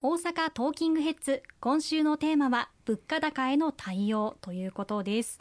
大阪トーキングヘッズ。今週のテーマは物価高への対応ということです。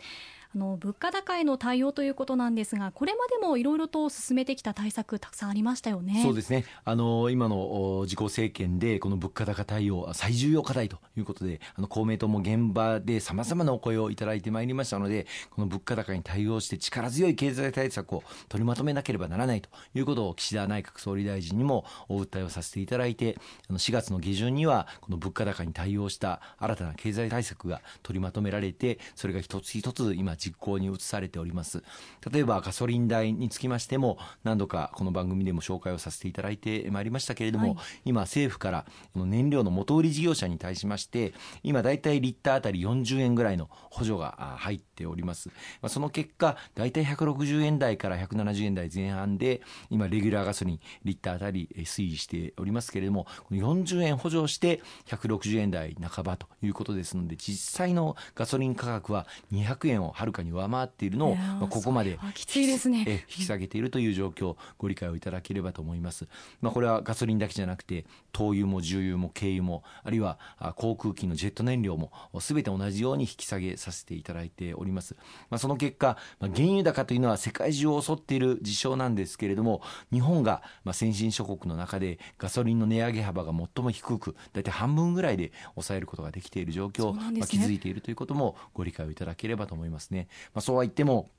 の物価高への対応ということなんですがこれまでもいろいろと進めてきた対策たくさんありましたよね。そうですね。あの今の自公政権でこの物価高対応最重要課題ということであの公明党も現場でさまざまなお声をいただいてまいりましたのでこの物価高に対応して力強い経済対策を取りまとめなければならないということを岸田内閣総理大臣にもお訴えをさせていただいてあの4月の下旬にはこの物価高に対応した新たな経済対策が取りまとめられてそれが一つ一つ今行に移されております。例えばガソリン代につきましても何度かこの番組でも紹介をさせていただいてまいりましたけれども、はい、今政府から燃料の元売り事業者に対しまして今大体リッターあたり40円ぐらいの補助が入っております。その結果大体160円台から170円台前半で今レギュラーガソリンリッターあたり推移しておりますけれども40円補助して160円台半ばということですので実際のガソリン価格は200円をはるかに上回っているのを、まあ、ここまできついですね。え引き下げているという状況ご理解をいただければと思います、まあ、これはガソリンだけじゃなくて灯油も重油も軽油もあるいは航空機のジェット燃料もすべて同じように引き下げさせていただいております、まあ、その結果、まあ、原油高というのは世界中を襲っている事象なんですけれども日本がまあ先進諸国の中でガソリンの値上げ幅が最も低く大体半分ぐらいで抑えることができている状況、ね、まあ、気づいているということもご理解をいただければと思いますね。ね。まあ、そうは言っても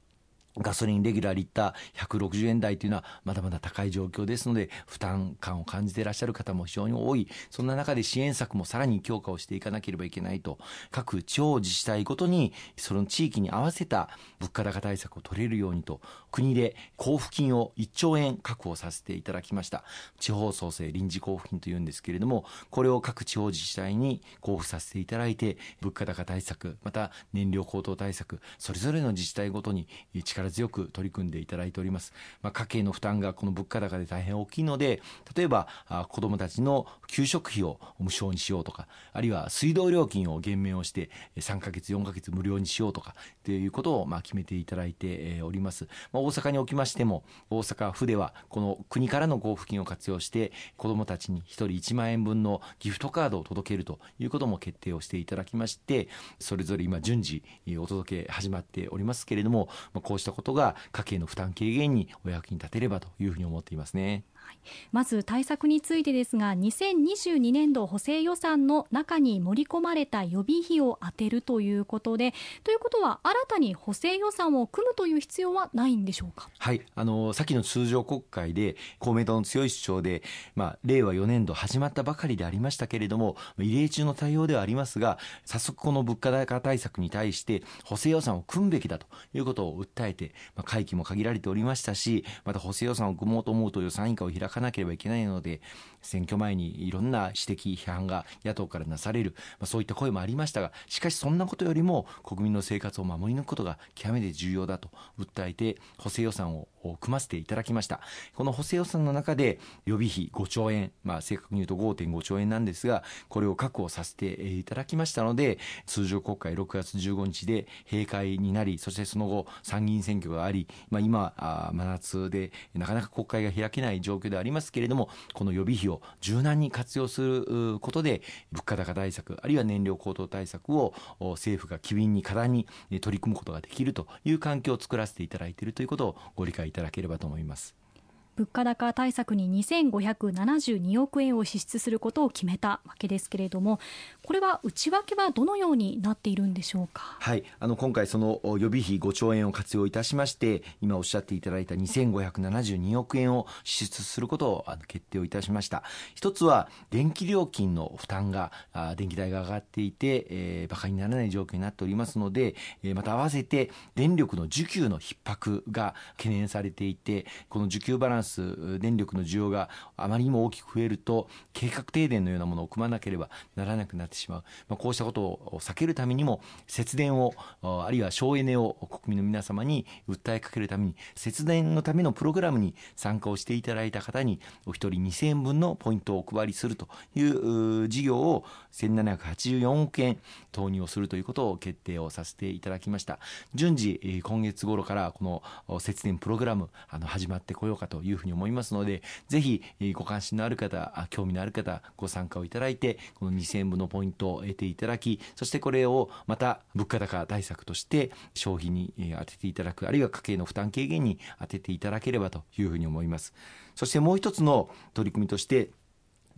ガソリンレギュラーリッター160円台というのはまだまだ高い状況ですので負担感を感じていらっしゃる方も非常に多い。そんな中で支援策もさらに強化をしていかなければいけないと。各地方自治体ごとにその地域に合わせた物価高対策を取れるようにと国で交付金を1兆円確保させていただきました。地方創生臨時交付金というんですけれどもこれを各地方自治体に交付させていただいて物価高対策また燃料高騰対策それぞれの自治体ごとに力強く取り組んでいただいております、まあ、家計の負担がこの物価高で大変大きいので例えば子どもたちの給食費を無償にしようとかあるいは水道料金を減免をして3ヶ月4ヶ月無料にしようとかということをまあ決めていただいております、まあ、大阪におきましても大阪府ではこの国からの交付金を活用して子どもたちに1人1万円分のギフトカードを届けるということも決定をしていただきましてそれぞれ今順次お届け始まっておりますけれども、まあ、こうしたしたことが家計の負担軽減にお役に立てればというふうに思っていますね。まず対策についてですが2022年度補正予算の中に盛り込まれた予備費を充てるということでということは新たに補正予算を組むという必要はないんでしょうか？はい。あの先の通常国会で公明党の強い主張で、まあ、令和4年度始まったばかりでありましたけれども異例中の対応ではありますが早速この物価高対策に対して補正予算を組むべきだということを訴えて、まあ、会期も限られておりましたしまた補正予算を組もうと思うと予算委員会を開かなければいけないので選挙前にいろんな指摘批判が野党からなされる、まあ、そういった声もありましたがしかしそんなことよりも国民の生活を守り抜くことが極めて重要だと訴えて補正予算を組ませていただきました。この補正予算の中で予備費5兆円、まあ、正確に言うと5.5兆円なんですがこれを確保させていただきましたので通常国会6月15日で閉会になりそしてその後参議院選挙があり、まあ、今真夏でなかなか国会が開けない状況でありますけれどもこの予備費を柔軟に活用することで物価高対策あるいは燃料高騰対策を政府が機敏に果断に取り組むことができるという環境を作らせていただいているということをご理解いたただければと思います。物価高対策に2572億円を支出することを決めたわけですけれどもこれは内訳はどのようになっているんでしょうか、はい、あの今回その予備費5兆円を活用いたしまして今おっしゃっていただいた2572億円を支出することを決定をいたしました。一つは電気料金の負担が電気代が上がっていて、えー、馬鹿にならない状況になっておりますので、えー、また合わせて電力の需給の逼迫が懸念されていてこの需給バランスス電力の需要があまりにも大きく増えると計画停電のようなものを組まなければならなくなってしまう、まあ、こうしたことを避けるためにも節電をあるいは省エネを国民の皆様に訴えかけるために節電のためのプログラムに参加をしていただいた方にお一人2000円分のポイントをお配りするという事業を1784億円投入をするということを決定をさせていただきました。順次今月頃からこの節電プログラムあの始まってこようかというふうに思いますので、ぜひご関心のある方、興味のある方、ご参加をいただいて、この2000円分のポイントを得ていただき、そしてこれをまた物価高対策として消費に当てていただく、あるいは家計の負担軽減に当てていただければというふうに思います。そしてもう一つの取り組みとして、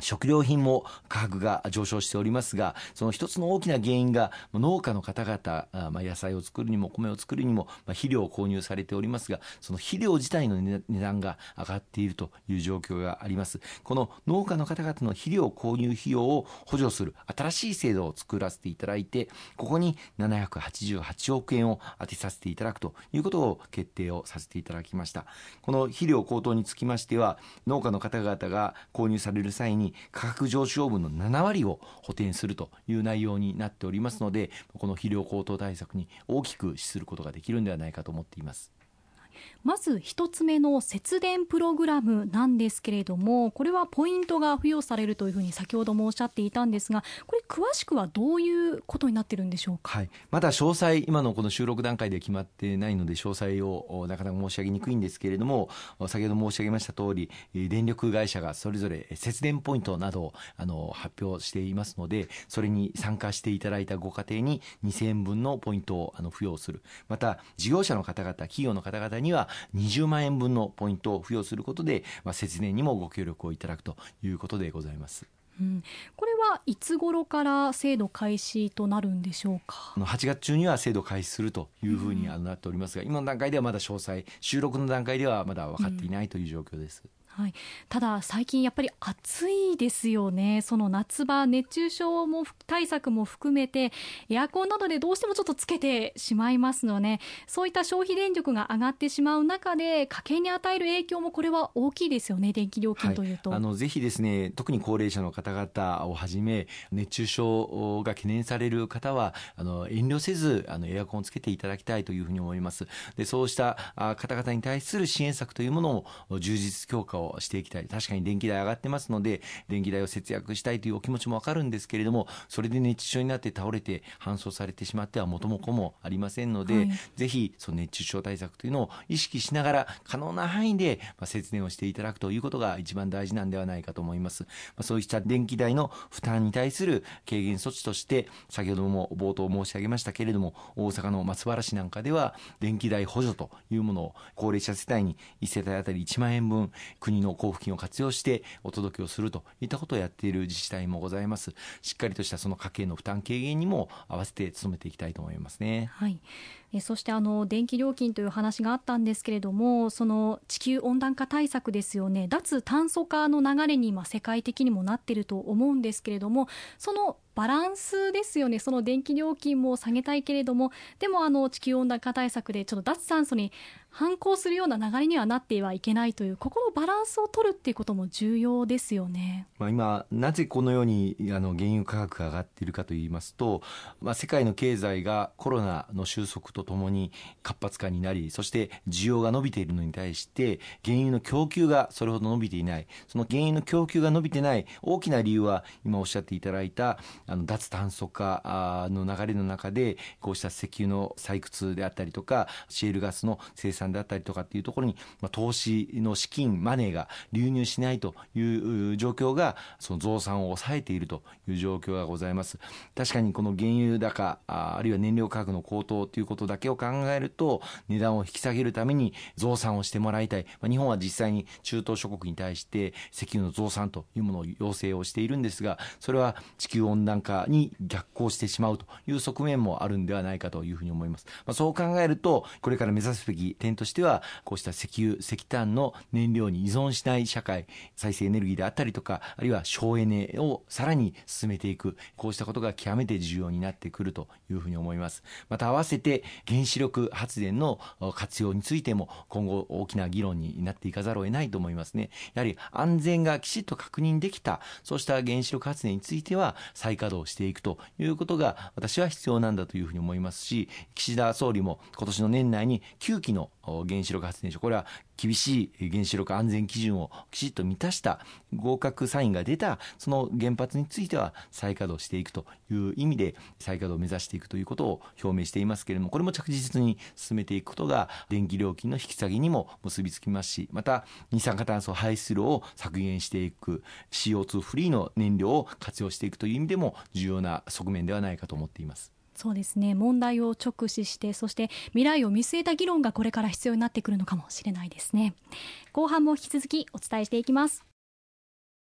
食料品も価格が上昇しておりますが、その一つの大きな原因が農家の方々、まあ、野菜を作るにも米を作るにも、まあ、肥料を購入されておりますが、その肥料自体の値段が上がっているという状況があります。この農家の方々の肥料購入費用を補助する新しい制度を作らせていただいて、ここに788億円を充てさせていただくということを決定をさせていただきました。この肥料高騰につきましては、農家の方々が購入される際に価格上昇分の7割を補填するという内容になっておりますのでこの肥料高騰対策に大きく資することができるんではないかと思っています。まず1つ目の節電プログラムなんですけれどもこれはポイントが付与されるというふうに先ほどもおっしゃっていたんですがこれ詳しくはどういうことになってるんでしょうか、はい、まだ詳細今のこの収録段階で決まってないので詳細をなかなか申し上げにくいんですけれども先ほど申し上げました通り電力会社がそれぞれ節電ポイントなどをあの発表していますのでそれに参加していただいたご家庭に2000円分のポイントをあの付与する。また事業者の方々企業の方々には20万円分のポイントを付与することで、まあ、節電にもご協力をいただくということでございます。うん、これはいつ頃から制度開始となるんでしょうか？8月中には制度開始するというふうになっておりますが、うん、今の段階ではまだ詳細収録の段階ではまだ分かっていないという状況です。うんはい、ただ最近やっぱり暑いですよね。その夏場熱中症も対策も含めてエアコンなどでどうしてもちょっとつけてしまいますのでそういった消費電力が上がってしまう中で家計に与える影響もこれは大きいですよね。電気料金というと、はい、あのぜひですね特に高齢者の方々をはじめ熱中症が懸念される方はあの遠慮せずあのエアコンをつけていただきたいというふうに思います。でそうした方々に対する支援策というものを充実強化をしていきたい確かに電気代上がってますので電気代を節約したいというお気持ちもわかるんですけれどもそれで熱中症になって倒れて搬送されてしまっては元も子もありませんので、はい、ぜひその熱中症対策というのを意識しながら可能な範囲で節電をしていただくということが一番大事なんではないかと思います。まそうした電気代の負担に対する軽減措置として先ほども冒頭申し上げましたけれども大阪の松原市なんかでは電気代補助というものを高齢者世帯に1世帯当たり1万円分国国の交付金を活用してお届けをするといったことをやっている自治体もございます。しっかりとしたその家計の負担軽減にも合わせて努めていきたいと思いますね。はい。えそしてあの電気料金という話があったんですけれどもその地球温暖化対策ですよね脱炭素化の流れに今世界的にもなっていると思うんですけれどもそのバランスですよねその電気料金も下げたいけれどもでもあの地球温暖化対策でちょっと脱炭素に反抗するような流れにはなってはいけないというここのバランスを取るっていうことも重要ですよね。まあ今なぜこのようにあの原油価格が上がっているかといいますと、まあ世界の経済がコロナの収束とともに活発化になり、そして需要が伸びているのに対して原油の供給がそれほど伸びていない、その原油の供給が伸びてない大きな理由は今おっしゃっていただいたあの脱炭素化の流れの中でこうした石油の採掘であったりとかシェールガスの生産であったりとかっていうところに、まあ、投資の資金マネーが流入しないという状況がその増産を抑えているという状況がございます。確かにこの原油高あるいは燃料価格の高騰ということだけを考えると値段を引き下げるために増産をしてもらいたい、まあ、日本は実際に中東諸国に対して石油の増産というものを要請をしているんですがそれは地球温暖化に逆行してしまうという側面もあるんではないかというふうに思います、まあ、そう考えるとこれから目指すべき点としてはこうした石油石炭の燃料に依存しない社会再生エネルギーであったりとかあるいは省エネをさらに進めていくこうしたことが極めて重要になってくるというふうに思います。また合わせて原子力発電の活用についても今後大きな議論になっていかざるを得ないと思いますね。やはり安全がきちっと確認できたそうした原子力発電については再稼働していくということが私は必要なんだというふうに思いますし岸田総理も今年の年内に9期の原子力発電所これは厳しい原子力安全基準をきちっと満たした合格サインが出たその原発については再稼働していくという意味で再稼働を目指していくということを表明していますけれどもこれも着実に進めていくことが電気料金の引き下げにも結びつきますしまた二酸化炭素排出量を削減していく CO2 フリーの燃料を活用していくという意味でも重要な側面ではないかと思っています。そうですね。問題を直視してそして未来を見据えた議論がこれから必要になってくるのかもしれないですね。後半も引き続きお伝えしていきます。